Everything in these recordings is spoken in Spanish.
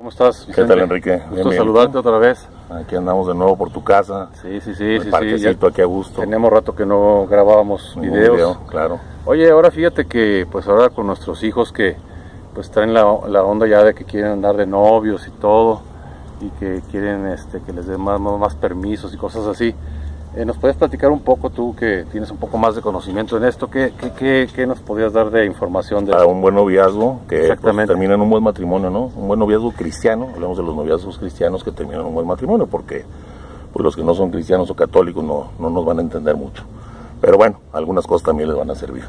¿Cómo estás? ¿Qué tal, Enrique? Gusto bien, saludarte otra vez. Aquí andamos de nuevo por tu casa. Sí, sí, sí. sí, parquecito aquí a gusto. Tenemos rato que no grabábamos videos. Video, claro. Oye, ahora fíjate que, pues ahora con nuestros hijos que, pues traen la, la, onda ya de que quieren andar de novios y todo, y que quieren este, que les den más, más permisos y cosas así. Eh, ¿Nos puedes platicar un poco tú que tienes un poco más de conocimiento en esto? ¿Qué, qué, qué, nos podías dar de información? De Para un buen noviazgo que pues, termina en un buen matrimonio, ¿no? Un buen noviazgo cristiano, hablamos de los noviazgos cristianos que terminan en un buen matrimonio, porque pues, los que no son cristianos o católicos no, no nos van a entender mucho. Pero bueno, algunas cosas también les van a servir,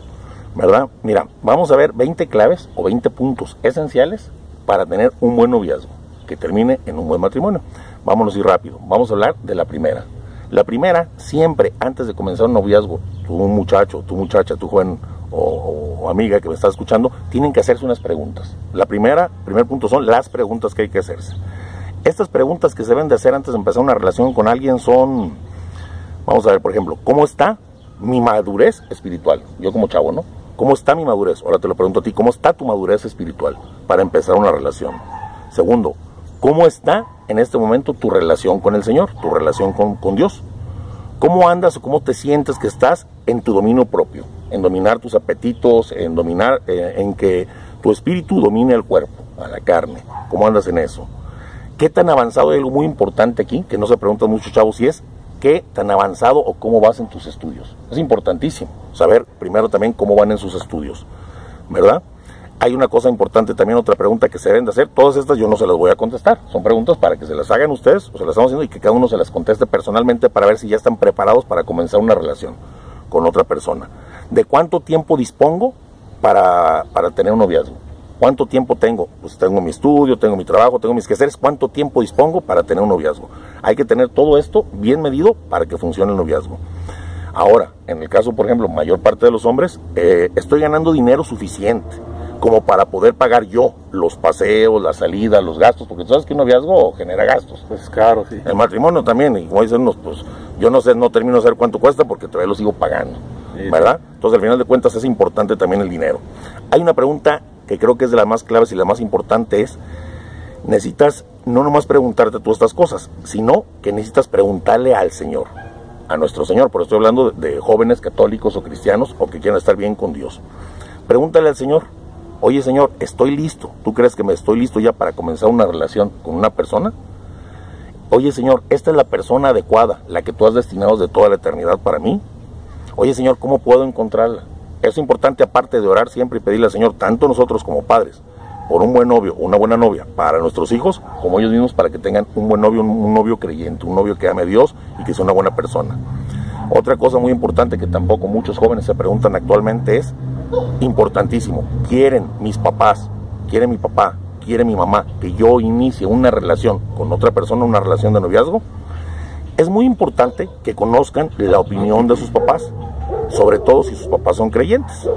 ¿verdad? Mira, vamos a ver 20 claves o 20 puntos esenciales para tener un buen noviazgo que termine en un buen matrimonio. Vámonos y rápido. Vamos a hablar de la primera la primera, siempre antes de comenzar un noviazgo, tu muchacho, tu muchacha, tu joven o, amiga que me está escuchando, tienen que hacerse unas preguntas. La primera, primer punto son las preguntas que hay que hacerse. Estas preguntas que se deben de hacer antes de empezar una relación con alguien son, vamos a ver, por ejemplo, ¿cómo está mi madurez espiritual? Yo como chavo, ¿no? ¿Cómo está mi madurez? Ahora te lo pregunto a ti, ¿cómo está tu madurez espiritual para empezar una relación? Segundo, ¿cómo está en este momento tu relación con el Señor, tu relación con, Dios. ¿Cómo andas o cómo te sientes que estás en tu dominio propio? En dominar tus apetitos, en dominar, eh, en que tu espíritu domine al cuerpo, a la carne. ¿Cómo andas en eso? ¿Qué tan avanzado hay algo muy importante aquí, que no se preguntan muchos chavos, si es qué tan avanzado o cómo vas en tus estudios? Es importantísimo saber primero también cómo van en sus estudios, ¿verdad? Hay una cosa importante también, otra pregunta que se deben de hacer. Todas estas yo no se las voy a contestar. Son preguntas para que se las hagan ustedes o se las estamos haciendo y que cada uno se las conteste personalmente para ver si ya están preparados para comenzar una relación con otra persona. ¿De cuánto tiempo dispongo para, para tener un noviazgo? ¿Cuánto tiempo tengo? Pues tengo mi estudio, tengo mi trabajo, tengo mis quehaceres. ¿Cuánto tiempo dispongo para tener un noviazgo? Hay que tener todo esto bien medido para que funcione el noviazgo. Ahora, en el caso, por ejemplo, mayor parte de los hombres, eh, estoy ganando dinero suficiente como para poder pagar yo los paseos, la salida, los gastos, porque tú sabes que un noviazgo genera gastos. Pues caro, sí. El matrimonio también, y como dicen pues yo no sé, no termino de saber cuánto cuesta porque todavía lo sigo pagando, ¿verdad? Entonces al final de cuentas es importante también el dinero. Hay una pregunta que creo que es de las más claves y la más importante es, necesitas no nomás preguntarte tú estas cosas, sino que necesitas preguntarle al Señor, a nuestro Señor, por estoy hablando de jóvenes católicos o cristianos o que quieran estar bien con Dios. Pregúntale al Señor, oye Señor, estoy listo. ¿Tú crees que me estoy listo ya para comenzar una relación con una persona? Oye Señor, esta es la persona adecuada, la que tú has destinado de toda la eternidad para mí. Oye Señor, ¿cómo puedo encontrarla? Es importante aparte de orar siempre y pedirle al Señor, tanto nosotros como padres, por un buen novio, una buena novia, para nuestros hijos, como ellos mismos, para que tengan un buen novio, un novio creyente, un novio que ame a Dios y que sea una buena persona. Otra cosa muy importante que tampoco muchos jóvenes se preguntan actualmente es, importantísimo, quieren mis papás, quiere mi papá, quiere mi mamá que yo inicie una relación con otra persona, una relación de noviazgo, es muy importante que conozcan la opinión de sus papás, sobre todo si sus papás son creyentes.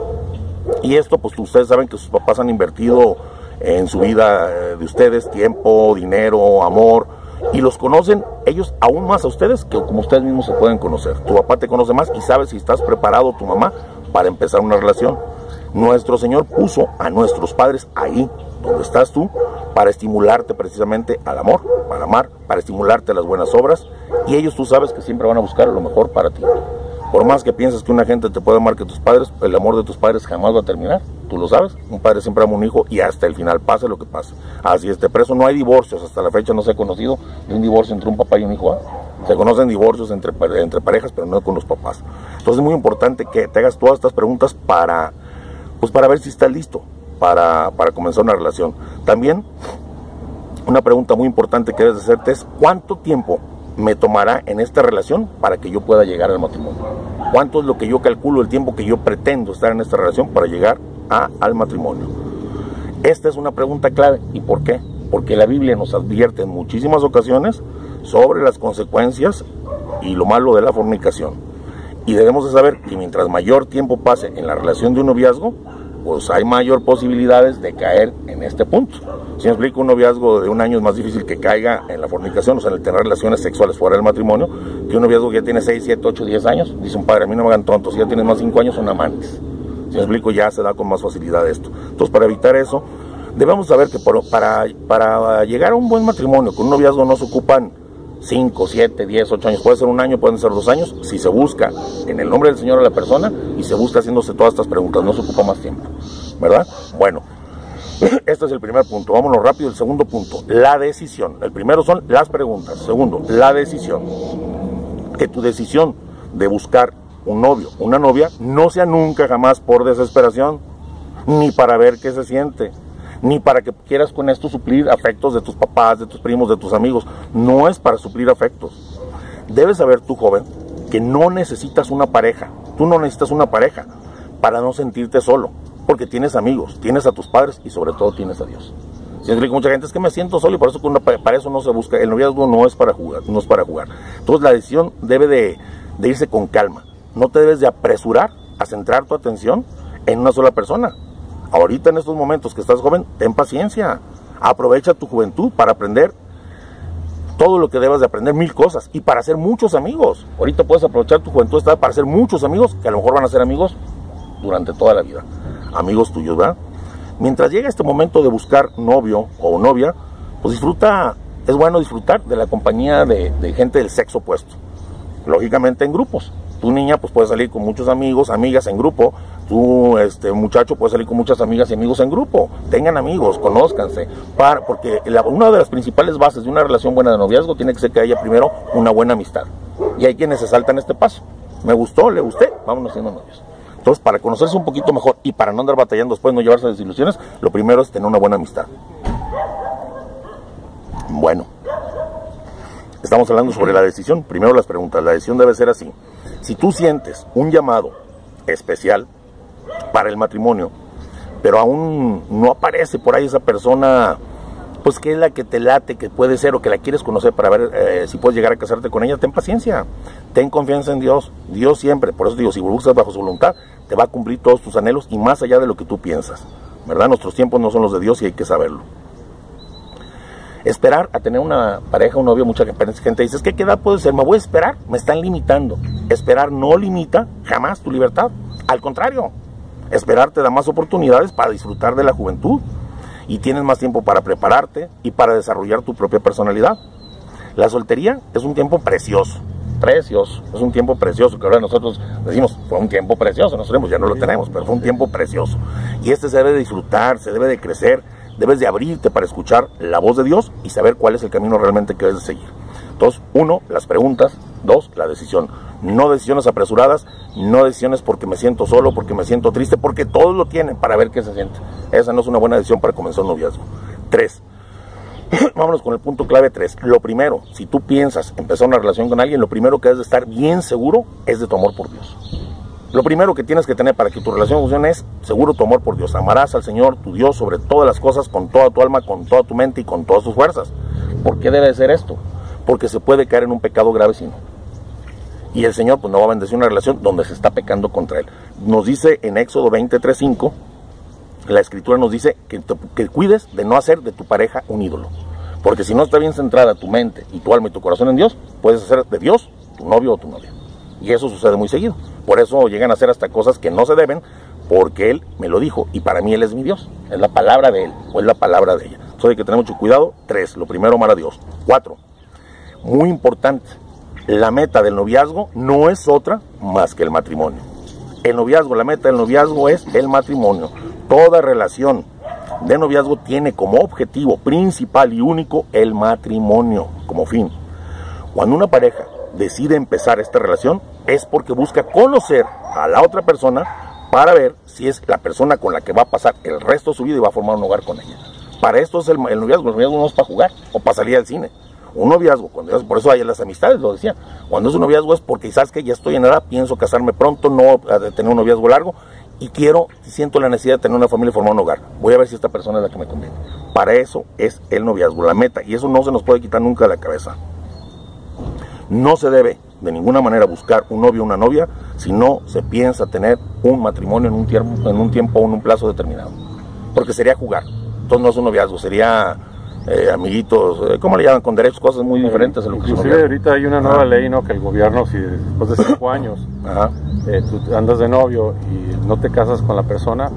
Y esto, pues ustedes saben que sus papás han invertido en su vida eh, de ustedes tiempo, dinero, amor, y los conocen ellos aún más a ustedes que como ustedes mismos se pueden conocer. Tu papá te conoce más y sabe si estás preparado, tu mamá, para empezar una relación. Nuestro Señor puso a nuestros padres ahí, donde estás tú, para estimularte precisamente al amor, para amar, para estimularte a las buenas obras, y ellos tú sabes que siempre van a buscar lo mejor para ti. Por más que pienses que una gente te puede amar que tus padres, el amor de tus padres jamás va a terminar. Tú lo sabes. Un padre siempre ama un hijo y hasta el final, pase lo que pase. Así este preso no hay divorcios. Hasta la fecha no se ha conocido de un divorcio entre un papá y un hijo. ¿ah? Se conocen divorcios entre, entre parejas, pero no con los papás. Entonces es muy importante que te hagas todas estas preguntas para, pues para ver si estás listo para, para comenzar una relación. También una pregunta muy importante que debes hacerte es ¿cuánto tiempo me tomará en esta relación para que yo pueda llegar al matrimonio? ¿Cuánto es lo que yo calculo el tiempo que yo pretendo estar en esta relación para llegar a, al matrimonio? Esta es una pregunta clave. ¿Y por qué? Porque la Biblia nos advierte en muchísimas ocasiones sobre las consecuencias y lo malo de la fornicación. Y debemos de saber que mientras mayor tiempo pase en la relación de un noviazgo, pues hay mayor posibilidades de caer en este punto. Si me explico, un noviazgo de un año es más difícil que caiga en la fornicación, o sea, en el tener relaciones sexuales fuera del matrimonio, que un noviazgo que ya tiene 6, 7, 8, 10 años. Dice un padre, a mí no me hagan tontos, si ya tienes más 5 años son amantes. Si me explico, ya se da con más facilidad esto. Entonces, para evitar eso, Debemos saber que para, para llegar a un buen matrimonio con un noviazgo no se ocupan 5, 7, 10, 8 años, puede ser un año, pueden ser dos años, si se busca en el nombre del Señor a la persona y se busca haciéndose todas estas preguntas, no se ocupa más tiempo, ¿verdad? Bueno, este es el primer punto, vámonos rápido, el segundo punto, la decisión. El primero son las preguntas, segundo, la decisión. Que tu decisión de buscar un novio, una novia, no sea nunca jamás por desesperación, ni para ver qué se siente, ni para que quieras con esto suplir afectos de tus papás, de tus primos, de tus amigos. No es para suplir afectos. Debes saber tú, joven, que no necesitas una pareja. Tú no necesitas una pareja para no sentirte solo, porque tienes amigos, tienes a tus padres y sobre todo tienes a Dios. Siempre mucha gente es que me siento solo y por eso para eso no se busca. El noviazgo no es para jugar, no es para jugar. Entonces la decisión debe de, de irse con calma. No te debes de apresurar a centrar tu atención en una sola persona. Ahorita en estos momentos que estás joven, ten paciencia. Aprovecha tu juventud para aprender todo lo que debas de aprender, mil cosas, y para hacer muchos amigos. Ahorita puedes aprovechar tu juventud para hacer muchos amigos que a lo mejor van a ser amigos durante toda la vida. Amigos tuyos, ¿verdad? Mientras llega este momento de buscar novio o novia, pues disfruta, es bueno disfrutar de la compañía de, gente del sexo opuesto. Lógicamente en grupos. Tu niña pues puede salir con muchos amigos, amigas en grupo. Tu este, muchacho puede salir con muchas amigas y amigos en grupo. Tengan amigos, conózcanse. Para, porque una de las principales bases de una relación buena de noviazgo tiene que ser que haya primero una buena amistad. Y hay quienes se saltan este paso. Me gustó, le gusté, vámonos siendo novios. Entonces, para conocerse un poquito mejor y para no andar batallando después, no llevarse desilusiones, lo primero es tener una buena amistad. Bueno, estamos hablando sobre la decisión. Primero las preguntas. La decisión debe ser así. Si tú sientes un llamado especial para el matrimonio, pero aún no aparece por ahí esa persona, pues que es la que te late, que puede ser o que la quieres conocer para ver eh, si puedes llegar a casarte con ella, ten paciencia, ten confianza en Dios. Dios siempre, por eso digo, si buscas bajo su voluntad, te va a cumplir todos tus anhelos y más allá de lo que tú piensas. ¿Verdad? Nuestros tiempos no son los de Dios y hay que saberlo. Esperar a tener una pareja, un novio, mucha gente dice, qué edad puede ser, me voy a esperar, me están limitando. Esperar no limita jamás tu libertad, al contrario, esperar te da más oportunidades para disfrutar de la juventud y tienes más tiempo para prepararte y para desarrollar tu propia personalidad. La soltería es un tiempo precioso, precioso, es un tiempo precioso, que ahora nosotros decimos, fue un tiempo precioso, nosotros ya no lo tenemos, pero fue un tiempo precioso. Y este se debe de disfrutar, se debe de crecer, debes de abrirte para escuchar la voz de Dios y saber cuál es el camino realmente que debes de seguir. Entonces, uno, las preguntas, dos, la decisión. No decisiones apresuradas, no decisiones porque me siento solo, porque me siento triste, porque todos lo tienen para ver qué se siente. Esa no es una buena decisión para comenzar un noviazgo. Tres, vámonos con el punto clave tres. Lo primero, si tú piensas empezar una relación con alguien, lo primero que debes de estar bien seguro es de tu amor por Dios. Lo primero que tienes que tener para que tu relación funcione es seguro tu amor por Dios. Amarás al Señor, tu Dios, sobre todas las cosas, con toda tu alma, con toda tu mente y con todas tus fuerzas. ¿Por qué debe ser esto? Porque se puede caer en un pecado gravecino. Y el Señor pues no va a bendecir una relación donde se está pecando contra Él. Nos dice en Éxodo 23.5, la Escritura nos dice que, que cuides de no hacer de tu pareja un ídolo. Porque si no está bien centrada tu mente y tu alma y tu corazón en Dios, puedes hacer de Dios tu novio o tu novia. Y eso sucede muy seguido. Por eso llegan a hacer hasta cosas que no se deben, porque Él me lo dijo. Y para mí Él es mi Dios. Es la palabra de Él o es la palabra de ella. Entonces hay que tener mucho cuidado. Tres, lo primero, amar a Dios. Cuatro, muy importante, la meta del noviazgo no es otra más que el matrimonio. El noviazgo, la meta del noviazgo es el matrimonio. Toda relación de noviazgo tiene como objetivo principal y único el matrimonio como fin. Cuando una pareja decide empezar esta relación es porque busca conocer a la otra persona para ver si es la persona con la que va a pasar el resto de su vida y va a formar un hogar con ella. Para esto es el, noviazgo. El noviazgo no es para jugar o para salir al cine. Un noviazgo, por eso hay las amistades, lo decía. Cuando es un noviazgo es porque sabes que ya estoy en edad, pienso casarme pronto, no tener un noviazgo largo y quiero, siento la necesidad de tener una familia y formar un hogar. Voy a ver si esta persona es la que me conviene. Para eso es el noviazgo, la meta, y eso no se nos puede quitar nunca de la cabeza. No se debe de ninguna manera buscar un novio o una novia si no se piensa tener un matrimonio en un tiempo, en un tiempo o en un plazo determinado. Porque sería jugar. Entonces no es un noviazgo, sería eh, amiguitos, eh, ¿cómo le llaman? Con derechos, cosas muy diferentes a lo que Inclusive ahorita hay una nueva ley, ¿no? Que el gobierno, si después de cinco años eh, tú andas de novio y no te casas con la persona,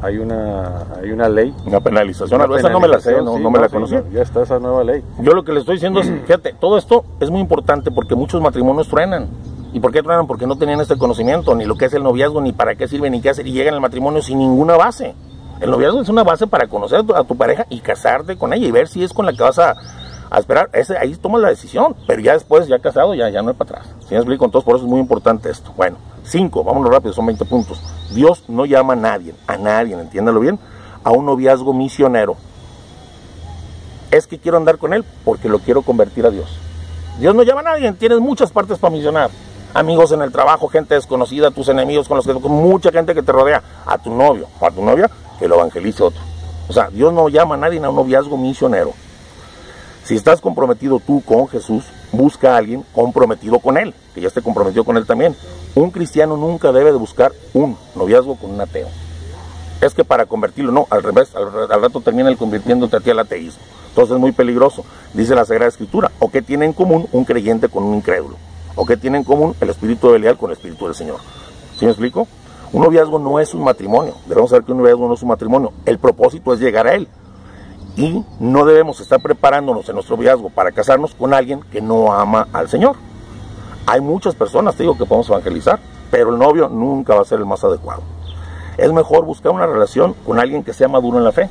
hay una hay una ley. Una penalización. esa no me la sé, no, me la conocí. ya está esa nueva ley. Yo lo que le estoy diciendo es, fíjate, todo esto es muy importante porque muchos matrimonios truenan. ¿Y por qué truenan? Porque no tenían este conocimiento, ni lo que es el noviazgo, ni para qué sirve, ni qué hacer, y llegan al matrimonio sin ninguna base. El noviazgo es una base para conocer a tu, pareja y casarte con ella y ver si es con la que vas a, esperar. Ese, ahí tomas la decisión, pero ya después, ya casado, ya, ya no es para atrás. ¿Sí me explico? Entonces, por eso es muy importante esto. Bueno, cinco, vámonos rápido, son 20 puntos. Dios no llama a nadie, a nadie, entiéndalo bien, a un noviazgo misionero. Es que quiero andar con él porque lo quiero convertir a Dios. Dios no llama a nadie, tienes muchas partes para misionar. Amigos en el trabajo, gente desconocida, tus enemigos con los que con mucha gente que te rodea, a tu novio o a tu novia, que lo evangelice otro. O sea, Dios no llama a nadie a un noviazgo misionero. Si estás comprometido tú con Jesús, busca a alguien comprometido con Él, que ya esté comprometido con Él también. Un cristiano nunca debe de buscar un noviazgo con un ateo. Es que para convertirlo, no, al revés, al, rato termina el convirtiéndote a ti al ateísmo. Entonces es muy peligroso, dice la Sagrada Escritura. ¿O qué tiene en común un creyente con un incrédulo? ¿O qué tiene en común el espíritu de Belial con el espíritu del Señor? ¿Sí me explico? Un noviazgo no es un matrimonio. Debemos saber que un noviazgo no es un matrimonio. El propósito es llegar a él. Y no debemos estar preparándonos en nuestro noviazgo para casarnos con alguien que no ama al Señor. Hay muchas personas, te digo, que podemos evangelizar, pero el novio nunca va a ser el más adecuado. Es mejor buscar una relación con alguien que sea maduro en la fe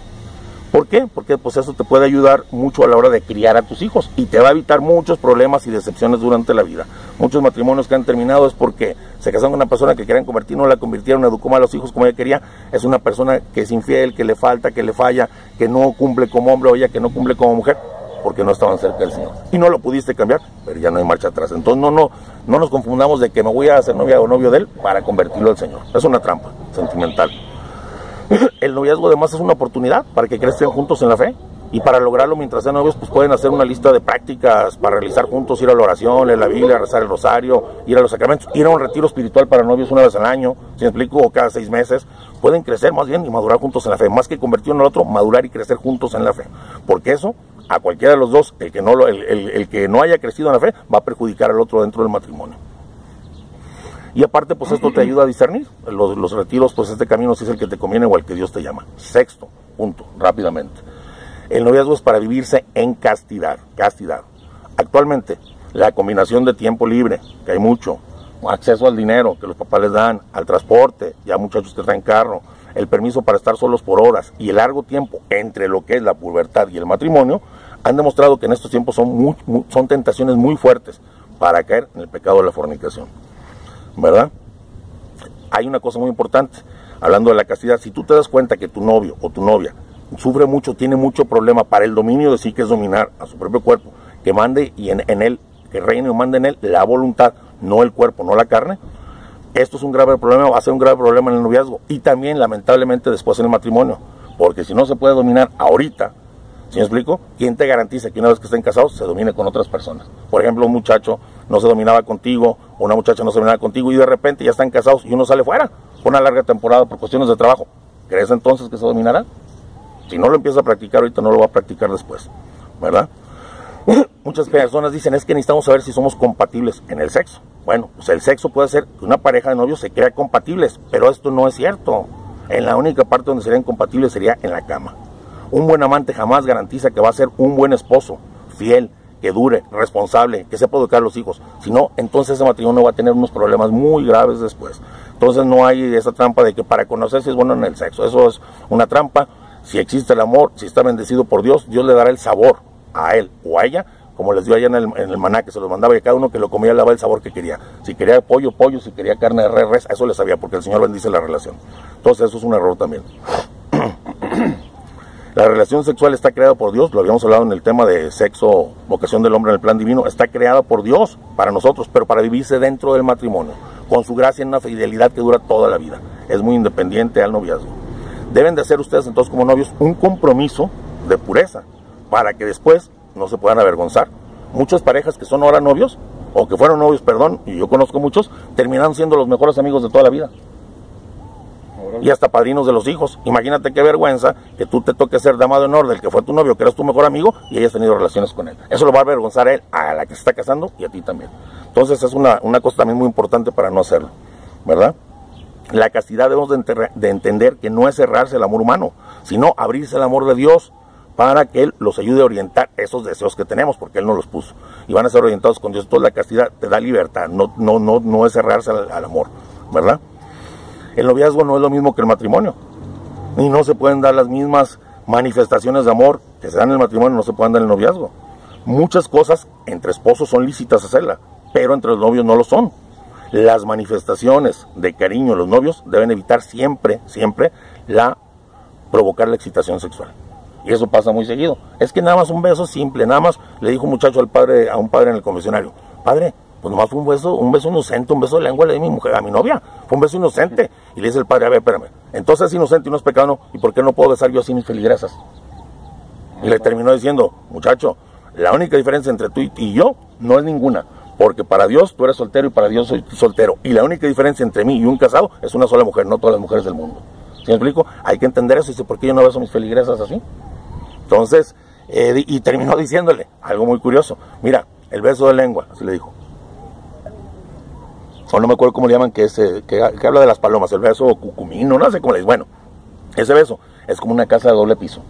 ¿Por qué? Porque pues eso te puede ayudar mucho a la hora de criar a tus hijos y te va a evitar muchos problemas y decepciones durante la vida. Muchos matrimonios que han terminado es porque se casaron con una persona que querían convertir, no la convirtieron, educó mal a los hijos como ella quería. Es una persona que es infiel, que le falta, que le falla, que no cumple como hombre o ella que no cumple como mujer porque no estaban cerca del Señor. Y no lo pudiste cambiar, pero ya no hay marcha atrás. Entonces no, no, no nos confundamos de que me voy a hacer novia o novio de él para convertirlo al Señor. Es una trampa sentimental. El noviazgo además es una oportunidad para que crezcan juntos en la fe. Y para lograrlo mientras sean novios, pues pueden hacer una lista de prácticas para realizar juntos, ir a la oración, leer la Biblia, rezar el rosario, ir a los sacramentos, ir a un retiro espiritual para novios una vez al año, si me explico, o cada seis meses. Pueden crecer más bien y madurar juntos en la fe. Más que convertir uno al otro, madurar y crecer juntos en la fe. Porque eso, a cualquiera de los dos, el que no, el que no haya crecido en la fe, va a perjudicar al otro dentro del matrimonio. Y aparte, pues esto te ayuda a discernir. Los, retiros, pues este camino si es el que te conviene o el que Dios te llama. Sexto, punto, rápidamente. El noviazgo es para vivirse en castidad, castidad. Actualmente, la combinación de tiempo libre, que hay mucho, acceso al dinero que los papás les dan, al transporte, ya muchachos que traen carro, el permiso para estar solos por horas y el largo tiempo entre lo que es la pubertad y el matrimonio, han demostrado que en estos tiempos son, son tentaciones muy fuertes para caer en el pecado de la fornicación. ¿Verdad? Hay una cosa muy importante, hablando de la castidad, si tú te das cuenta que tu novio o tu novia sufre mucho, tiene mucho problema para el dominio de sí, que es dominar a su propio cuerpo, que mande y en, él, que reine o mande en él la voluntad, no el cuerpo, no la carne, esto es un grave problema, va a ser un grave problema en el noviazgo y también lamentablemente después en el matrimonio, porque si no se puede dominar ahorita, ¿Sí me explico? ¿Quién te garantiza que una vez que estén casados se domine con otras personas? Por ejemplo, un muchacho no se dominaba contigo, una muchacha no se dominaba contigo y de repente ya están casados y uno sale fuera por una larga temporada por cuestiones de trabajo. ¿Crees entonces que se dominará? Si no lo empieza a practicar ahorita, no lo va a practicar después, ¿verdad? Muchas personas dicen es que necesitamos saber si somos compatibles en el sexo. Bueno, pues el sexo puede ser que una pareja de novios se crea compatibles, pero esto no es cierto. En la única parte donde serían compatibles sería en la cama. Un buen amante jamás garantiza que va a ser un buen esposo, fiel, que dure, responsable, que sepa educar a los hijos. Si no, entonces ese matrimonio va a tener unos problemas muy graves después. Entonces no hay esa trampa de que para conocerse es bueno en el sexo. Eso es una trampa. Si existe el amor, si está bendecido por Dios, Dios le dará el sabor a él o a ella, como les dio allá en el, maná, que se los mandaba y cada uno que lo comía le daba el sabor que quería. Si quería pollo, pollo, si quería carne de res, res, eso le sabía, porque el Señor bendice la relación. Entonces eso es un error también. La relación sexual está creada por Dios, lo habíamos hablado en el tema de sexo, vocación del hombre en el plan divino, está creada por Dios para nosotros, pero para vivirse dentro del matrimonio, con su gracia en una fidelidad que dura toda la vida. Es muy independiente al noviazgo. Deben de hacer ustedes entonces como novios un compromiso de pureza, para que después no se puedan avergonzar. Muchas parejas que son ahora novios, o que fueron novios, perdón, y yo conozco muchos, terminan siendo los mejores amigos de toda la vida y hasta padrinos de los hijos. Imagínate qué vergüenza que tú te toques ser dama de honor del que fue tu novio, que eras tu mejor amigo, y hayas tenido relaciones con él. Eso lo va a avergonzar a él, a la que se está casando y a ti también. Entonces es una, una cosa también muy importante para no hacerlo, ¿verdad? La castidad debemos de, entender que no es cerrarse el amor humano, sino abrirse al amor de Dios para que Él los ayude a orientar esos deseos que tenemos, porque Él nos los puso. Y van a ser orientados con Dios. Entonces la castidad te da libertad, no, no, no, no es cerrarse al, amor, ¿verdad? El noviazgo no es lo mismo que el matrimonio. Y no se pueden dar las mismas manifestaciones de amor que se dan en el matrimonio, no se pueden dar en el noviazgo. Muchas cosas entre esposos son lícitas hacerla, pero entre los novios no lo son. Las manifestaciones de cariño los novios deben evitar siempre, siempre la provocar la excitación sexual. Y eso pasa muy seguido. Es que nada más un beso simple, nada más le dijo un muchacho al padre, a un padre en el confesionario, padre, pues nomás fue un beso, un beso inocente, un beso de lengua le di a mi mujer, a mi novia, fue un beso inocente. Y le dice el padre, a ver, espérame, entonces es inocente y no es pecado, ¿y por qué no puedo besar yo así mis feligresas? Y le terminó diciendo, muchacho, la única diferencia entre tú y yo no es ninguna. Porque para Dios tú eres soltero y para Dios soy soltero. Y la única diferencia entre mí y un casado es una sola mujer, no todas las mujeres del mundo. ¿Sí me explico? Hay que entender eso. Y dice, ¿por qué yo no beso mis feligresas así? Entonces, eh, y terminó diciéndole algo muy curioso. Mira, el beso de lengua, así le dijo. O no me acuerdo cómo le llaman, que, ese, que, habla de las palomas, el beso cucumino, no sé cómo le dice. Bueno, ese beso es como una casa de doble piso.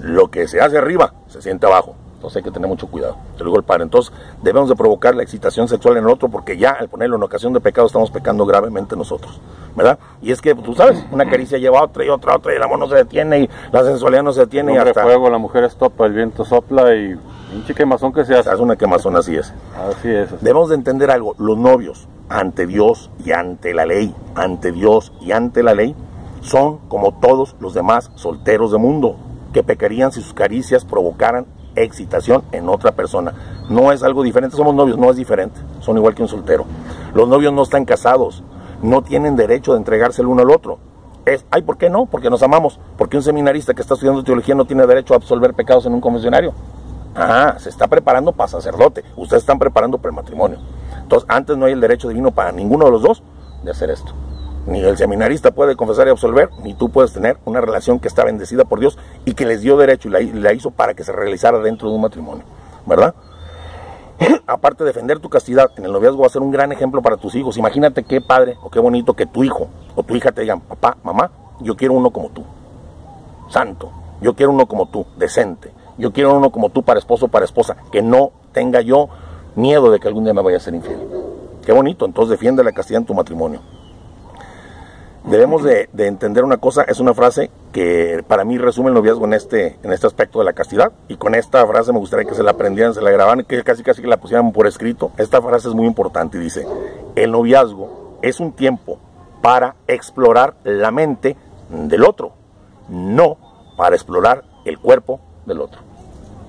Lo que se hace arriba se siente abajo. Entonces hay que tener mucho cuidado. Te lo digo el padre. Entonces debemos de provocar la excitación sexual en el otro porque ya al ponerlo en ocasión de pecado estamos pecando gravemente nosotros. ¿Verdad? Y es que tú sabes, una caricia lleva a otra y otra, otra y el amor no se detiene y la sensualidad no se detiene. El y fuego, la mujer estopa, el viento sopla y pinche quemazón que se hace. Es una quemazón, así es. Así es. Debemos de entender algo. Los novios, ante Dios y ante la ley, ante Dios y ante la ley, son como todos los demás solteros del mundo, que pecarían si sus caricias provocaran excitación en otra persona. No es algo diferente, somos novios, no es diferente, son igual que un soltero. Los novios no están casados, no tienen derecho de entregarse el uno al otro. Es, ay, ¿por qué no? Porque nos amamos. Porque un seminarista que está estudiando teología no tiene derecho a absolver pecados en un confesionario. Ah, se está preparando para sacerdote. Ustedes están preparando para el matrimonio. Entonces, antes no hay el derecho divino para ninguno de los dos de hacer esto. Ni el seminarista puede confesar y absolver, ni tú puedes tener una relación que está bendecida por Dios y que les dio derecho y la, hizo para que se realizara dentro de un matrimonio, ¿verdad? Aparte de defender tu castidad, en el noviazgo va a ser un gran ejemplo para tus hijos. Imagínate qué padre o qué bonito que tu hijo o tu hija te digan, papá, mamá, yo quiero uno como tú, santo, yo quiero uno como tú, decente, yo quiero uno como tú para esposo o para esposa, que no tenga yo miedo de que algún día me vaya a ser infiel. Qué bonito, entonces defiende la castidad en tu matrimonio. Debemos de, entender una cosa, es una frase que para mí resume el noviazgo en este, en este aspecto de la castidad. Y con esta frase me gustaría que se la aprendieran, se la grabaran, que casi casi que la pusieran por escrito. Esta frase es muy importante y dice, el noviazgo es un tiempo para explorar la mente del otro, no para explorar el cuerpo del otro.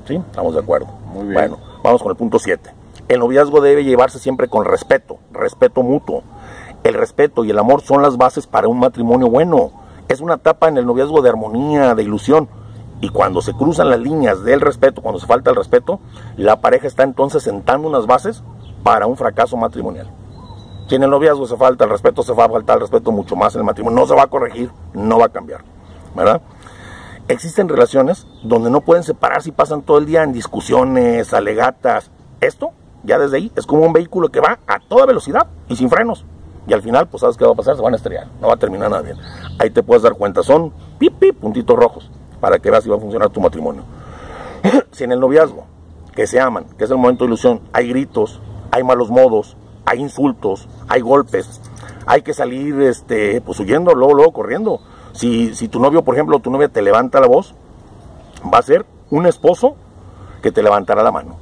¿Sí? Estamos de acuerdo. Muy bien. Bueno, vamos con el punto 7. El noviazgo debe llevarse siempre con respeto, respeto mutuo el respeto y el amor son las bases para un matrimonio bueno. Es una etapa en el noviazgo de armonía, de ilusión. Y cuando se cruzan las líneas del respeto, cuando se falta el respeto, la pareja está entonces sentando unas bases para un fracaso matrimonial. Si en el noviazgo se falta el respeto, se va a faltar el respeto mucho más en el matrimonio. No se va a corregir, no va a cambiar. ¿Verdad? Existen relaciones donde no pueden separarse y pasan todo el día en discusiones, alegatas. Esto, ya desde ahí, es como un vehículo que va a toda velocidad y sin frenos. Y al final, pues sabes qué va a pasar, se van a estrellar, no va a terminar nada bien. Ahí te puedes dar cuenta, son pip, pip, puntitos rojos, para que veas si va a funcionar tu matrimonio. si en el noviazgo, que se aman, que es el momento de ilusión, hay gritos, hay malos modos, hay insultos, hay golpes, hay que salir este, pues huyendo, luego, luego corriendo. Si, si tu novio, por ejemplo, tu novia te levanta la voz, va a ser un esposo que te levantará la mano.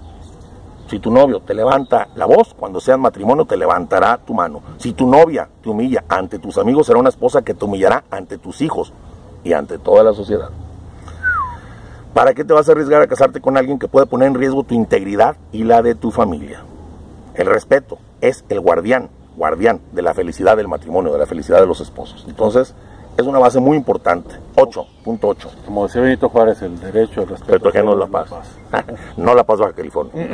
Si tu novio te levanta la voz, cuando sean matrimonio te levantará tu mano. Si tu novia te humilla ante tus amigos, será una esposa que te humillará ante tus hijos y ante toda la sociedad. ¿Para qué te vas a arriesgar a casarte con alguien que puede poner en riesgo tu integridad y la de tu familia? El respeto es el guardián, guardián de la felicidad del matrimonio, de la felicidad de los esposos. Entonces, es una base muy importante. 8.8. Como decía Benito Juárez, el derecho al respeto. ajeno la paz. no la paz Baja California.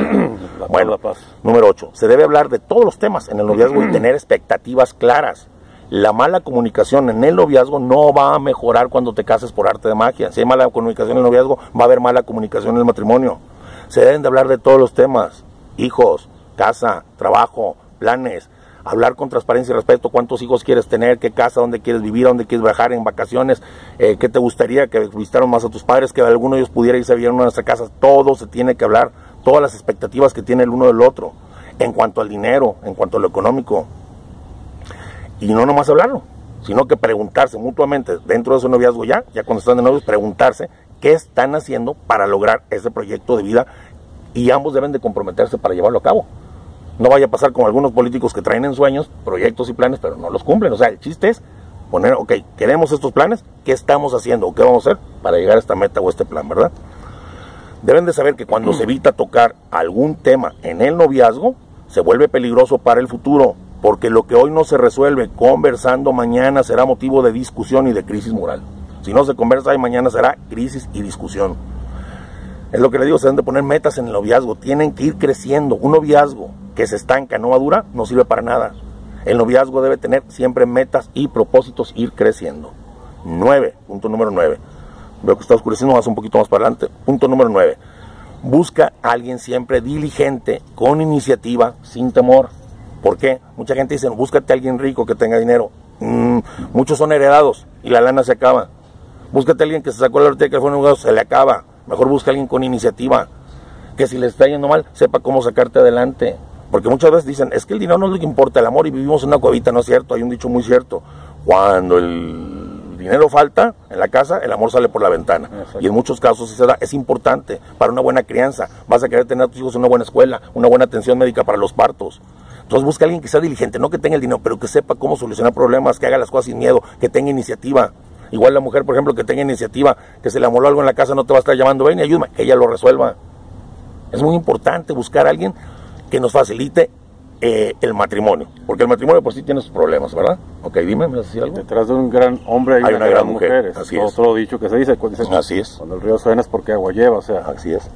bueno, la paz. número 8. Se debe hablar de todos los temas en el noviazgo y tener expectativas claras. La mala comunicación en el noviazgo no va a mejorar cuando te cases por arte de magia. Si hay mala comunicación en el noviazgo, va a haber mala comunicación en el matrimonio. Se deben de hablar de todos los temas. Hijos, casa, trabajo, planes, hablar con transparencia y respeto cuántos hijos quieres tener, qué casa, dónde quieres vivir, dónde quieres viajar en vacaciones, eh, qué te gustaría que visitaran más a tus padres, que alguno de ellos pudiera irse a vivir de nuestras casas. Todo se tiene que hablar, todas las expectativas que tiene el uno del otro, en cuanto al dinero, en cuanto a lo económico. Y no nomás hablarlo, sino que preguntarse mutuamente dentro de su noviazgo ya, ya cuando están de novios, preguntarse qué están haciendo para lograr ese proyecto de vida y ambos deben de comprometerse para llevarlo a cabo. No vaya a pasar como algunos políticos que traen en sueños proyectos y planes, pero no los cumplen. O sea, el chiste es poner, ok, queremos estos planes, ¿qué estamos haciendo o qué vamos a hacer para llegar a esta meta o este plan, verdad? Deben de saber que cuando se evita tocar algún tema en el noviazgo, se vuelve peligroso para el futuro, porque lo que hoy no se resuelve conversando mañana será motivo de discusión y de crisis moral. Si no se conversa hoy, mañana será crisis y discusión. Es lo que le digo, se deben de poner metas en el noviazgo, tienen que ir creciendo. Un noviazgo que se estanca, no madura, no sirve para nada. El noviazgo debe tener siempre metas y propósitos, ir creciendo. 9, punto número 9. Veo que está oscureciendo, más un poquito más para adelante. Punto número 9. Busca alguien siempre diligente, con iniciativa, sin temor. ¿Por qué? Mucha gente dice, búscate a alguien rico que tenga dinero. Mm, muchos son heredados y la lana se acaba. Búscate a alguien que se sacó la lotería que fue un se le acaba. Mejor busca a alguien con iniciativa, que si le está yendo mal, sepa cómo sacarte adelante. Porque muchas veces dicen, es que el dinero no es lo que importa, el amor y vivimos en una cuevita, no es cierto, hay un dicho muy cierto. Cuando el dinero falta en la casa, el amor sale por la ventana. Y en muchos casos se da, es importante para una buena crianza. Vas a querer tener a tus hijos en una buena escuela, una buena atención médica para los partos. Entonces busca a alguien que sea diligente, no que tenga el dinero, pero que sepa cómo solucionar problemas, que haga las cosas sin miedo, que tenga iniciativa. Igual la mujer, por ejemplo, que tenga iniciativa, que se le amoló algo en la casa, no te va a estar llamando, ven y ayúdame, que ella lo resuelva. Es muy importante buscar a alguien que nos facilite eh, el matrimonio, porque el matrimonio por sí tiene sus problemas, ¿verdad? Ok, dime, ¿me vas a decir algo? Detrás de un gran hombre hay, una, gran, mujer. Así es. Otro dicho que se dice, así es. Cuando el río suena es porque agua lleva, o sea. Así es.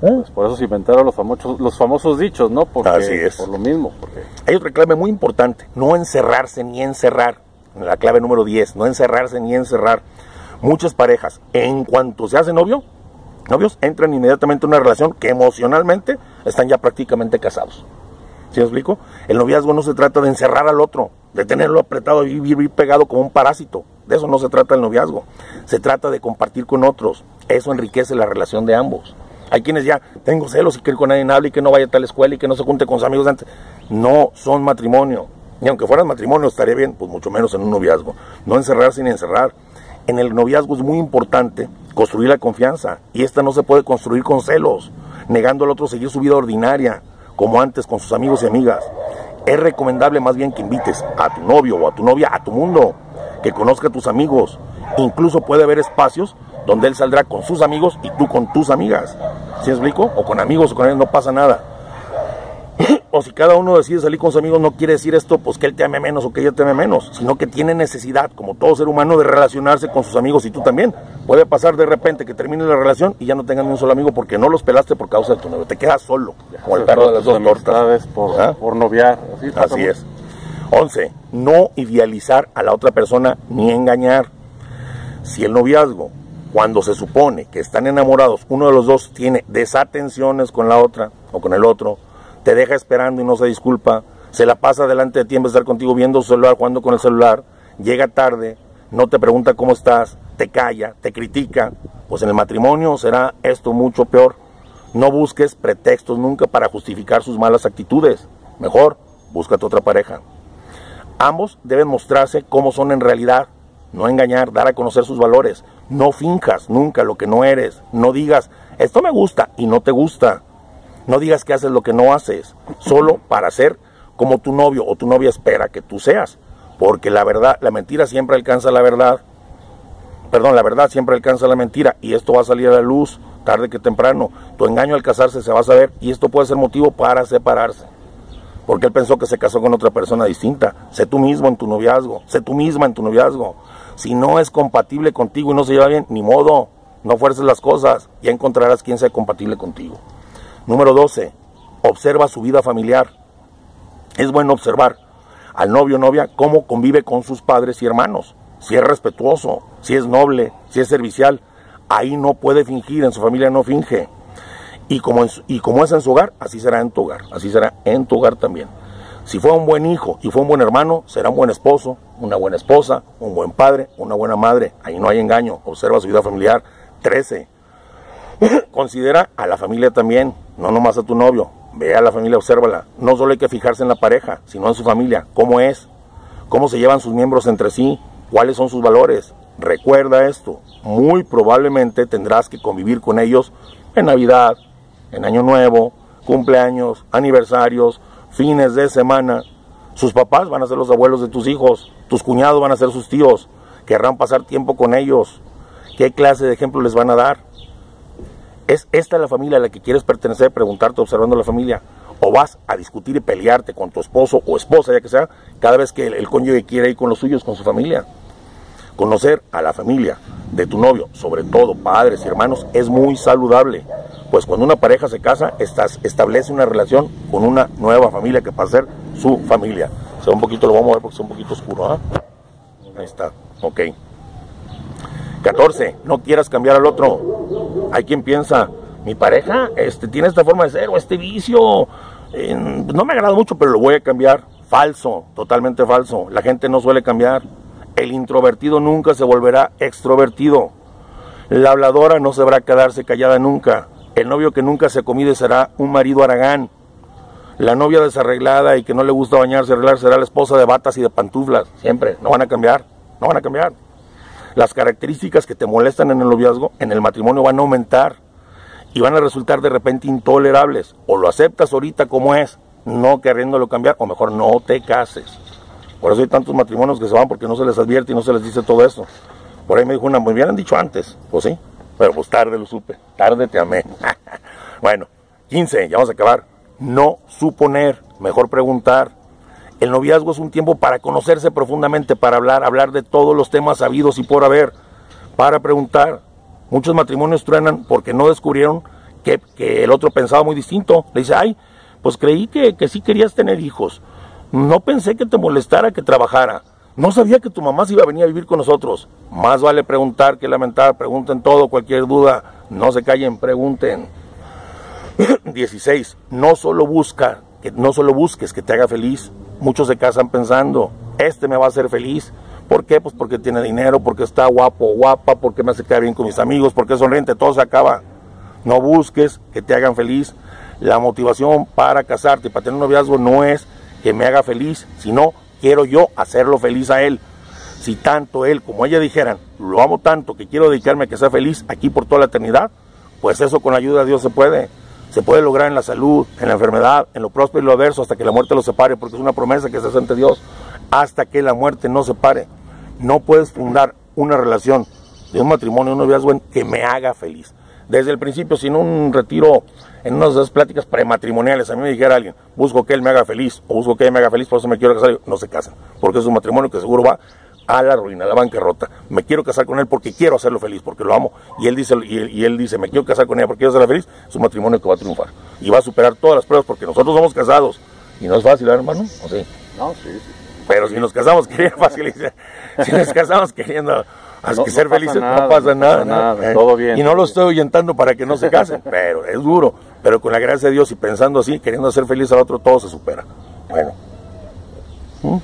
Pues por eso se inventaron los famosos, los famosos dichos, ¿no? Porque, Así es. Por lo mismo. Porque... Hay otra clave muy importante, no encerrarse ni encerrar la clave número 10, no encerrarse ni encerrar. Muchas parejas, en cuanto se hacen novio, novios, entran inmediatamente en una relación que emocionalmente están ya prácticamente casados. ¿Sí me explico? El noviazgo no se trata de encerrar al otro, de tenerlo apretado y vivir, pegado como un parásito. De eso no se trata el noviazgo. Se trata de compartir con otros. Eso enriquece la relación de ambos. Hay quienes ya tengo celos y que con nadie hable y que no vaya a tal escuela y que no se junte con sus amigos antes. No son matrimonio. Y aunque fueran matrimonio estaría bien, pues mucho menos en un noviazgo. No encerrar sin encerrar. En el noviazgo es muy importante construir la confianza. Y esta no se puede construir con celos, negando al otro seguir su vida ordinaria, como antes con sus amigos y amigas. Es recomendable más bien que invites a tu novio o a tu novia a tu mundo, que conozca a tus amigos. Incluso puede haber espacios donde él saldrá con sus amigos y tú con tus amigas. ¿Sí explico? O con amigos o con él no pasa nada. O si cada uno decide salir con sus amigos, no quiere decir esto, pues que él te ame menos o que ella te ame menos, sino que tiene necesidad, como todo ser humano, de relacionarse con sus amigos y tú también. Puede pasar de repente que termine la relación y ya no tengan ni un solo amigo porque no los pelaste por causa de tu novio. Te quedas solo, como el perro de las dos tortas. Por, ¿Ah? por noviar. Así, Así es. 11. No idealizar a la otra persona ni engañar. Si el noviazgo, cuando se supone que están enamorados, uno de los dos tiene desatenciones con la otra o con el otro, te deja esperando y no se disculpa, se la pasa delante de ti en vez de estar contigo viendo su celular, jugando con el celular, llega tarde, no te pregunta cómo estás, te calla, te critica, pues en el matrimonio será esto mucho peor. No busques pretextos nunca para justificar sus malas actitudes. Mejor, búscate otra pareja. Ambos deben mostrarse cómo son en realidad, no engañar, dar a conocer sus valores. No finjas nunca lo que no eres. No digas, esto me gusta y no te gusta. No digas que haces lo que no haces, solo para ser como tu novio o tu novia espera que tú seas. Porque la verdad, la mentira siempre alcanza la verdad. Perdón, la verdad siempre alcanza la mentira y esto va a salir a la luz tarde que temprano. Tu engaño al casarse se va a saber y esto puede ser motivo para separarse. Porque él pensó que se casó con otra persona distinta. Sé tú mismo en tu noviazgo, sé tú misma en tu noviazgo. Si no es compatible contigo y no se lleva bien, ni modo, no fuerces las cosas, ya encontrarás quien sea compatible contigo. Número 12. Observa su vida familiar. Es bueno observar al novio o novia cómo convive con sus padres y hermanos. Si es respetuoso, si es noble, si es servicial. Ahí no puede fingir, en su familia no finge. Y como, y como es en su hogar, así será en tu hogar. Así será en tu hogar también. Si fue un buen hijo y fue un buen hermano, será un buen esposo, una buena esposa, un buen padre, una buena madre. Ahí no hay engaño. Observa su vida familiar. 13. Considera a la familia también, no nomás a tu novio. Ve a la familia, obsérvala. No solo hay que fijarse en la pareja, sino en su familia. ¿Cómo es? ¿Cómo se llevan sus miembros entre sí? ¿Cuáles son sus valores? Recuerda esto. Muy probablemente tendrás que convivir con ellos en Navidad, en Año Nuevo, cumpleaños, aniversarios, fines de semana. Sus papás van a ser los abuelos de tus hijos, tus cuñados van a ser sus tíos, querrán pasar tiempo con ellos. ¿Qué clase de ejemplo les van a dar? ¿Es esta la familia a la que quieres pertenecer? Preguntarte observando la familia. O vas a discutir y pelearte con tu esposo o esposa, ya que sea, cada vez que el, el cónyuge quiere ir con los suyos, con su familia. Conocer a la familia de tu novio, sobre todo padres y hermanos, es muy saludable. Pues cuando una pareja se casa, estás, establece una relación con una nueva familia que va a ser su familia. O un poquito lo vamos a ver porque es un poquito oscuro. ¿ah? Ahí está, ok. 14. No quieras cambiar al otro. Hay quien piensa, mi pareja este, tiene esta forma de ser o este vicio. eh, no me agrada mucho, pero lo voy a cambiar. Falso, totalmente falso. La gente no suele cambiar. El introvertido nunca se volverá extrovertido. La habladora no sabrá quedarse callada nunca. El novio que nunca se comide será un marido aragán. La novia desarreglada y que no le gusta bañarse, arreglar, será la esposa de batas y de pantuflas. Siempre. No van a cambiar. No van a cambiar. Las características que te molestan en el noviazgo, en el matrimonio van a aumentar y van a resultar de repente intolerables. O lo aceptas ahorita como es, no queriéndolo cambiar, o mejor no te cases. Por eso hay tantos matrimonios que se van porque no se les advierte y no se les dice todo eso. Por ahí me dijo una, me hubieran dicho antes, pues sí, pero pues tarde lo supe, tarde te amé. bueno, 15, ya vamos a acabar. No suponer, mejor preguntar. El noviazgo es un tiempo para conocerse profundamente, para hablar, hablar de todos los temas sabidos y por haber, para preguntar. Muchos matrimonios truenan porque no descubrieron que, el otro pensaba muy distinto. Le dice, ay, pues creí que, que sí querías tener hijos. No pensé que te molestara que trabajara. No sabía que tu mamá se iba a venir a vivir con nosotros. Más vale preguntar que lamentar. Pregunten todo, cualquier duda. No se callen, pregunten. 16. No solo busca, no solo busques que te haga feliz. Muchos se casan pensando, este me va a hacer feliz. ¿Por qué? Pues porque tiene dinero, porque está guapo o guapa, porque me hace quedar bien con mis amigos, porque es sonriente, todo se acaba. No busques que te hagan feliz. La motivación para casarte, para tener un noviazgo, no es que me haga feliz, sino quiero yo hacerlo feliz a él. Si tanto él como ella dijeran, lo amo tanto que quiero dedicarme a que sea feliz aquí por toda la eternidad, pues eso con la ayuda de Dios se puede. Se puede lograr en la salud, en la enfermedad, en lo próspero y lo adverso, hasta que la muerte los separe, porque es una promesa que se hace ante Dios, hasta que la muerte no separe. No puedes fundar una relación de un matrimonio, un noviazgo que me haga feliz. Desde el principio, sin un retiro, en unas de esas pláticas prematrimoniales, a mí me dijera alguien, busco que él me haga feliz, o busco que ella me haga feliz, por eso me quiero casar, no se casan, porque es un matrimonio que seguro va a la ruina, a la bancarrota. Me quiero casar con él porque quiero hacerlo feliz, porque lo amo. Y él dice, y él, y él dice, me quiero casar con ella porque quiero hacerla feliz. Es un matrimonio que va a triunfar y va a superar todas las pruebas porque nosotros somos casados y no es fácil, ¿eh, hermano. ¿O sí? No, sí, sí. Pero si nos casamos queriendo facilitar, si nos casamos queriendo No- que ser felices, nada, no pasa no nada. pasa nada, ¿eh? todo bien. Y no lo estoy oyentando para que no se casen, pero es duro. Pero con la gracia de Dios y pensando así, queriendo hacer feliz al otro, todo se supera. Bueno. ¿Mm?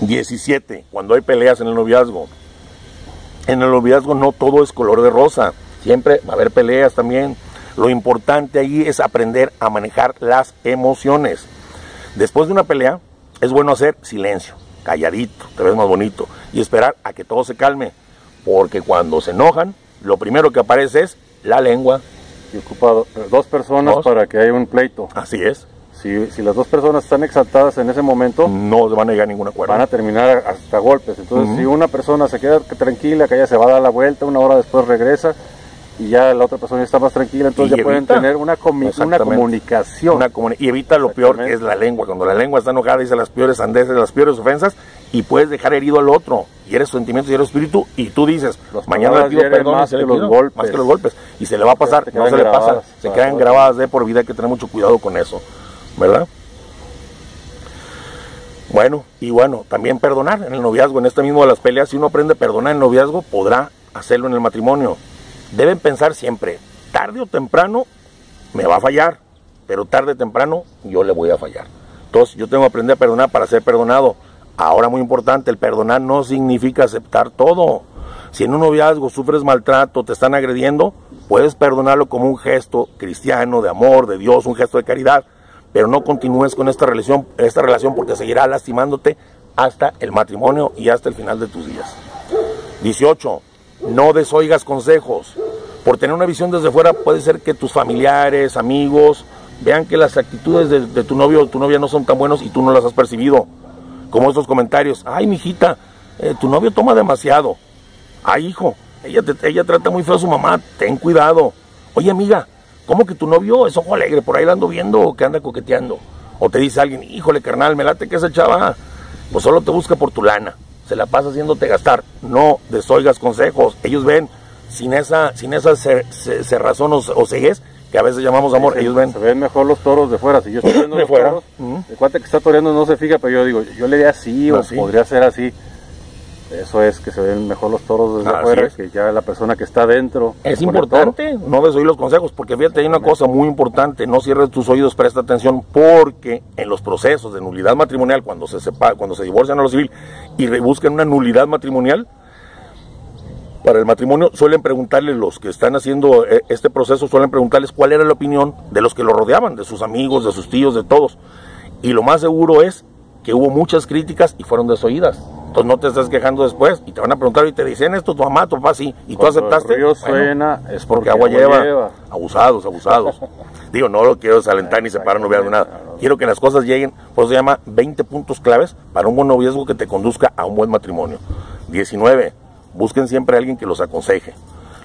17. Cuando hay peleas en el noviazgo. En el noviazgo no todo es color de rosa. Siempre va a haber peleas también. Lo importante ahí es aprender a manejar las emociones. Después de una pelea, es bueno hacer silencio, calladito, te ves más bonito, y esperar a que todo se calme. Porque cuando se enojan, lo primero que aparece es la lengua. Y ocupa do- dos personas Dos. para que haya un pleito. Así es. Si, si las dos personas están exaltadas en ese momento, No van a llegar a ningún acuerdo. van a terminar hasta golpes. Entonces, si una persona se queda tranquila, que ella se va a dar la vuelta, una hora después regresa y ya la otra persona está más tranquila, entonces ya pueden tener una, una comunicación. Una comuni- y evita lo peor es la lengua. Cuando la lengua está enojada, dice las peores sandeces, las peores ofensas, y puedes dejar herido al otro. Y eres sentimientos y eres espíritu, y tú dices, mañana le pido perdón y más que los pido, golpes. Más que los golpes. Y se le va a pasar, no se le pasa, se quedan grabadas de por vida, hay que tener mucho cuidado con eso, ¿verdad? Bueno, y bueno, también perdonar en el noviazgo, en este mismo de las peleas, si uno aprende a perdonar en el noviazgo, podrá hacerlo en el matrimonio. Deben pensar siempre, tarde o temprano me va a fallar, pero tarde o temprano yo le voy a fallar. Entonces yo tengo que aprender a perdonar para ser perdonado. Ahora muy importante, el perdonar no significa aceptar todo. Si en un noviazgo sufres maltrato, te están agrediendo, puedes perdonarlo como un gesto cristiano, de amor, de Dios, un gesto de caridad, pero no continúes con esta relación, esta relación porque seguirá lastimándote hasta el matrimonio y hasta el final de tus días. 18. No desoigas consejos. Por tener una visión desde fuera puede ser que tus familiares, amigos, vean que las actitudes de, tu novio o tu novia no son tan buenos y tú no las has percibido. Como estos comentarios, ay, mijita, eh, tu novio toma demasiado. Ay, hijo, ella, ella trata muy feo a su mamá, ten cuidado. Oye, amiga, ¿cómo que tu novio es ojo alegre? Por ahí la ando viendo o que anda coqueteando. O te dice alguien, híjole, carnal, me late que esa chava, pues solo te busca por tu lana. Se la pasa haciéndote gastar. No desoigas consejos. Ellos ven sin esa, sin esa cerrazón o, o ceguez que a veces llamamos amor, ellos ven. Se ven mejor los toros de fuera. Si yo estoy viendo de fuera. Toros, el cuate que está toreando no se fija, pero yo digo, yo le di así o podría ser así. Eso es que se ven mejor los toros desde afuera que ya la persona que está dentro. Es importante no desoír los consejos, porque fíjate, hay una cosa muy importante, no cierres tus oídos, presta atención, porque en los procesos de nulidad matrimonial, cuando se sepa, cuando se divorcian a lo civil y buscan una nulidad matrimonial, para el matrimonio, suelen preguntarle los que están haciendo eh, este proceso, suelen preguntarles cuál era la opinión de los que lo rodeaban, de sus amigos, de sus tíos, de todos. Y lo más seguro es que hubo muchas críticas y fueron desoídas. Entonces no te estás quejando después y te van a preguntar y te dicen esto, tu mamá, tu papá, sí, y tú aceptaste. El suena es porque, agua, lleva. Abusados, abusados. Digo, no lo quiero desalentar ni separar noviazgo, nada. Quiero que las cosas lleguen, por eso se llama 20 puntos claves para un buen noviazgo que te conduzca a un buen matrimonio. 19 busquen siempre a alguien que los aconseje.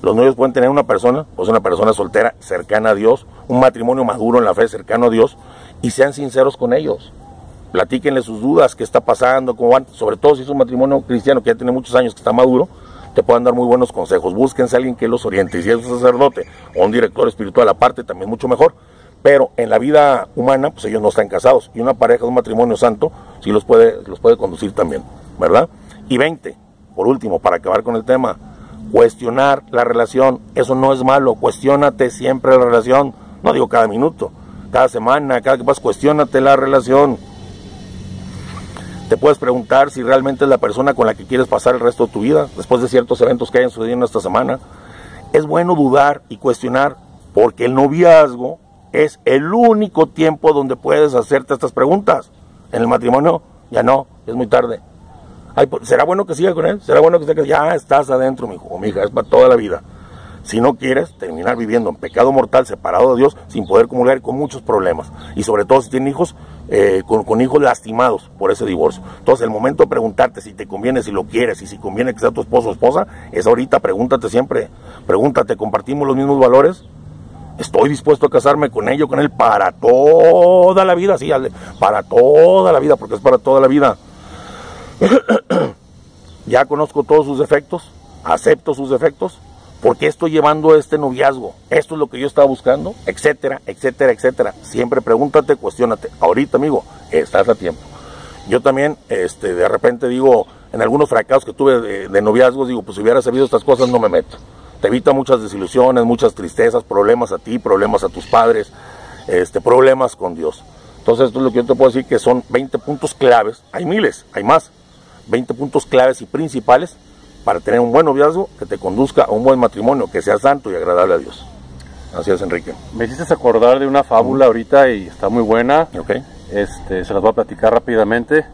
Los novios pueden tener una persona, pues una persona soltera, cercana a Dios, un matrimonio maduro en la fe, cercano a Dios, y sean sinceros con ellos. Platíquenle sus dudas, qué está pasando, cómo van, sobre todo si es un matrimonio cristiano que ya tiene muchos años, que está maduro, te puedan dar muy buenos consejos. Búsquense a alguien que los oriente, y si es un sacerdote o un director espiritual aparte, también mucho mejor. Pero en la vida humana, pues ellos no están casados, y una pareja de un matrimonio santo sí los puede, los puede conducir también, ¿verdad? Y 20, por último, para acabar con el tema, cuestionar la relación, eso no es malo, cuestionate siempre la relación, no digo cada minuto, cada semana, cada que pasas, cuestionate la relación. Te puedes preguntar si realmente es la persona con la que quieres pasar el resto de tu vida, después de ciertos eventos que hayan sucedido en esta semana. Es bueno dudar y cuestionar, porque el noviazgo es el único tiempo donde puedes hacerte estas preguntas. En el matrimonio ya no, es muy tarde. ¿Será bueno que siga con él? ¿Será bueno que esté Ya estás adentro, mi hijo mi hija, es para toda la vida. Si no quieres terminar viviendo en pecado mortal, separado de Dios, sin poder comulgar con muchos problemas. Y sobre todo si tienes hijos, eh, con, hijos lastimados por ese divorcio. Entonces, el momento de preguntarte si te conviene, si lo quieres y si conviene que sea tu esposo o esposa, es ahorita. Pregúntate siempre. Pregúntate, ¿compartimos los mismos valores? Estoy dispuesto a casarme con ello, con él, para toda la vida, sí, para toda la vida, porque es para toda la vida. ya conozco todos sus defectos, acepto sus defectos, ¿por qué estoy llevando este noviazgo? ¿Esto es lo que yo estaba buscando? Etcétera, etcétera, etcétera. Siempre pregúntate, cuestionate. Ahorita, amigo, estás a tiempo. Yo también, este, de repente digo, en algunos fracasos que tuve de, de noviazgos, digo, pues si hubiera sabido estas cosas no me meto. Te evita muchas desilusiones, muchas tristezas, problemas a ti, problemas a tus padres, este, problemas con Dios. Entonces, esto es lo que yo te puedo decir que son 20 puntos claves. Hay miles, hay más, 20 puntos claves y principales para tener un buen noviazgo que te conduzca a un buen matrimonio, que sea santo y agradable a Dios. Así es, Enrique. Me hiciste acordar de una fábula ahorita y está muy buena. Okay. Este, se las voy a platicar rápidamente.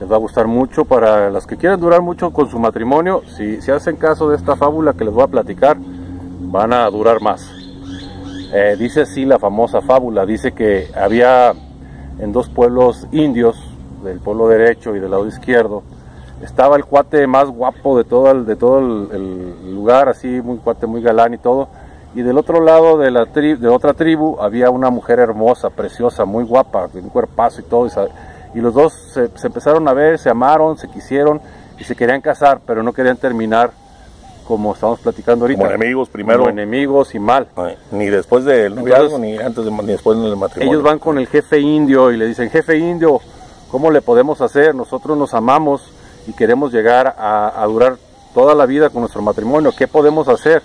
Les va a gustar mucho para las que quieran durar mucho con su matrimonio. Si, si hacen caso de esta fábula que les voy a platicar, van a durar más. Eh, dice así la famosa fábula. Dice que había en dos pueblos indios, del pueblo derecho y del lado izquierdo, estaba el cuate más guapo de todo el, de todo el, lugar, así, muy cuate, muy galán y todo. Y del otro lado de la de otra tribu había una mujer hermosa, preciosa, muy guapa, con un cuerpazo y todo. Y, los dos se, empezaron a ver, se amaron, se quisieron y se querían casar, pero no querían terminar como estamos platicando ahorita. Como enemigos primero. Como enemigos y mal. ni después del noviazgo, ni antes de, ni después del matrimonio. Ellos van con el jefe indio y le dicen, jefe indio, ¿cómo le podemos hacer? Nosotros nos amamos y queremos llegar a, durar toda la vida con nuestro matrimonio, ¿qué podemos hacer?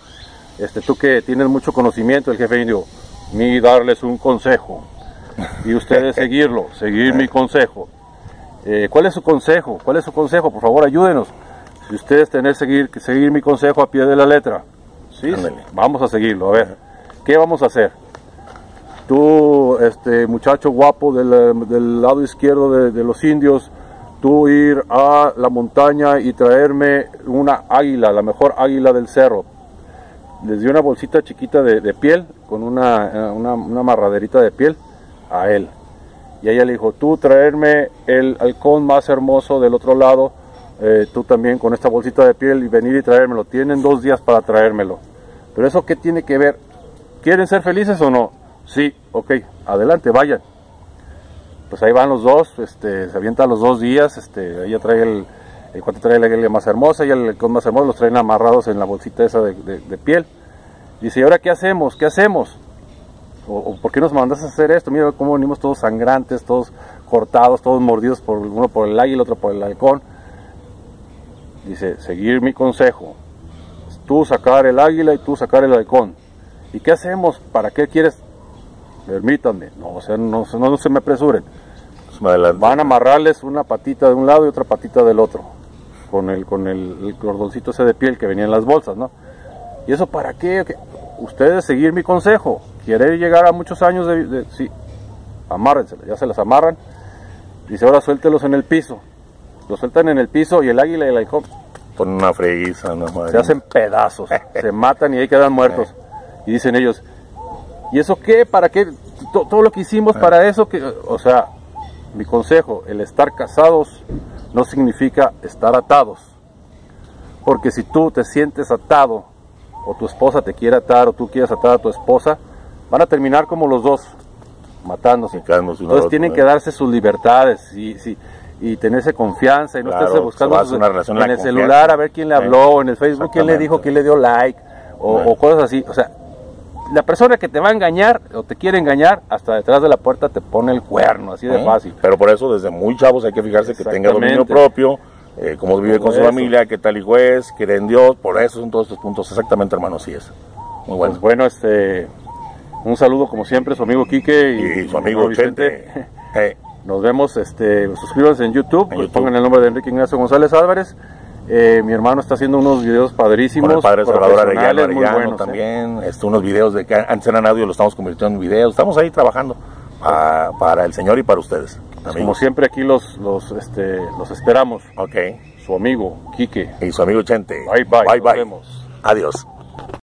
Este, tú que tienes mucho conocimiento, el jefe indio, ni darles un consejo. y ustedes seguirlo, seguir mi consejo. Eh, ¿Cuál es su consejo? ¿Cuál es su consejo? Por favor, ayúdenos. Si ustedes tener seguir, seguir mi consejo a pie de la letra, ¿sí? Vamos a seguirlo. A ver, ¿qué vamos a hacer? Tú, este muchacho guapo del, lado izquierdo de, de los indios, tú ir a la montaña y traerme una águila, la mejor águila del cerro. Les di una bolsita chiquita de, piel con una, eh, una, amarraderita de piel a él. Y ella le dijo, tú traerme el halcón más hermoso del otro lado, eh, tú también con esta bolsita de piel y venir y traérmelo. Tienen dos días para traérmelo. Pero eso qué tiene que ver? ¿Quieren ser felices o no? Sí, ok, adelante, vayan pues ahí van los dos, este, se avientan los dos días, este, ella trae el, el cuate trae la guía más hermosa y el con más hermoso los traen amarrados en la bolsita esa de, piel. Dice, ¿y ahora qué hacemos? ¿Qué hacemos? O, por qué nos mandas a hacer esto? Mira cómo venimos todos sangrantes, todos cortados, todos mordidos, por uno por el águila, otro por el halcón. Dice, seguir mi consejo. Tú sacar el águila y tú sacar el halcón. ¿Y qué hacemos? ¿Para qué quieres permítanme, no, o sea, no, no, se me apresuren. Pues Van a amarrarles una patita de un lado y otra patita del otro, con el, con el, cordoncito ese de piel que venía en las bolsas, ¿no? ¿Y eso para qué? Ustedes seguir mi consejo, quieren llegar a muchos años de, sí, amárrenselas, ya se las amarran, dice ahora suéltelos en el piso, los sueltan en el piso y el águila y el halcón con una freguiza, no Se hacen pedazos, se matan y ahí quedan muertos. Y dicen ellos, ¿Y eso qué? ¿Para qué? Todo lo que hicimos ah. para eso, que, o sea, mi consejo, el estar casados no significa estar atados. Porque si tú te sientes atado, o tu esposa te quiere atar, o tú quieres atar a tu esposa, van a terminar como los dos, matándose. Entonces tienen que darse sus libertades y, y tenerse confianza y no estarse buscando en el celular a ver quién le habló, o en el Facebook quién le dijo, quién le dio like, o, o cosas así. O sea, la persona que te va a engañar o te quiere engañar, hasta detrás de la puerta te pone el cuerno, así de fácil. Pero por eso desde muy chavos hay que fijarse que tenga dominio propio, eh, cómo vive con su familia, qué tal hijo es, cree en Dios, por eso son todos estos puntos. Exactamente, hermano, sí es. Muy bueno. Pues bueno, este, un saludo como siempre, su amigo Quique y, su amigo Vicente. Nos vemos, este, suscríbanse en YouTube, pues pongan el nombre de Enrique Ignacio González Álvarez. Eh, mi hermano está haciendo unos videos padrísimos. Con el padre Salvador Arellano, buenos, ¿eh? también. Este, unos videos de que antes eran audio, lo estamos convirtiendo en videos. Estamos ahí trabajando para, el Señor y para ustedes. Como siempre aquí los, los, este, los esperamos. Ok. Su amigo, Quique. Y su amigo Chente. Bye bye. Bye bye. Adiós.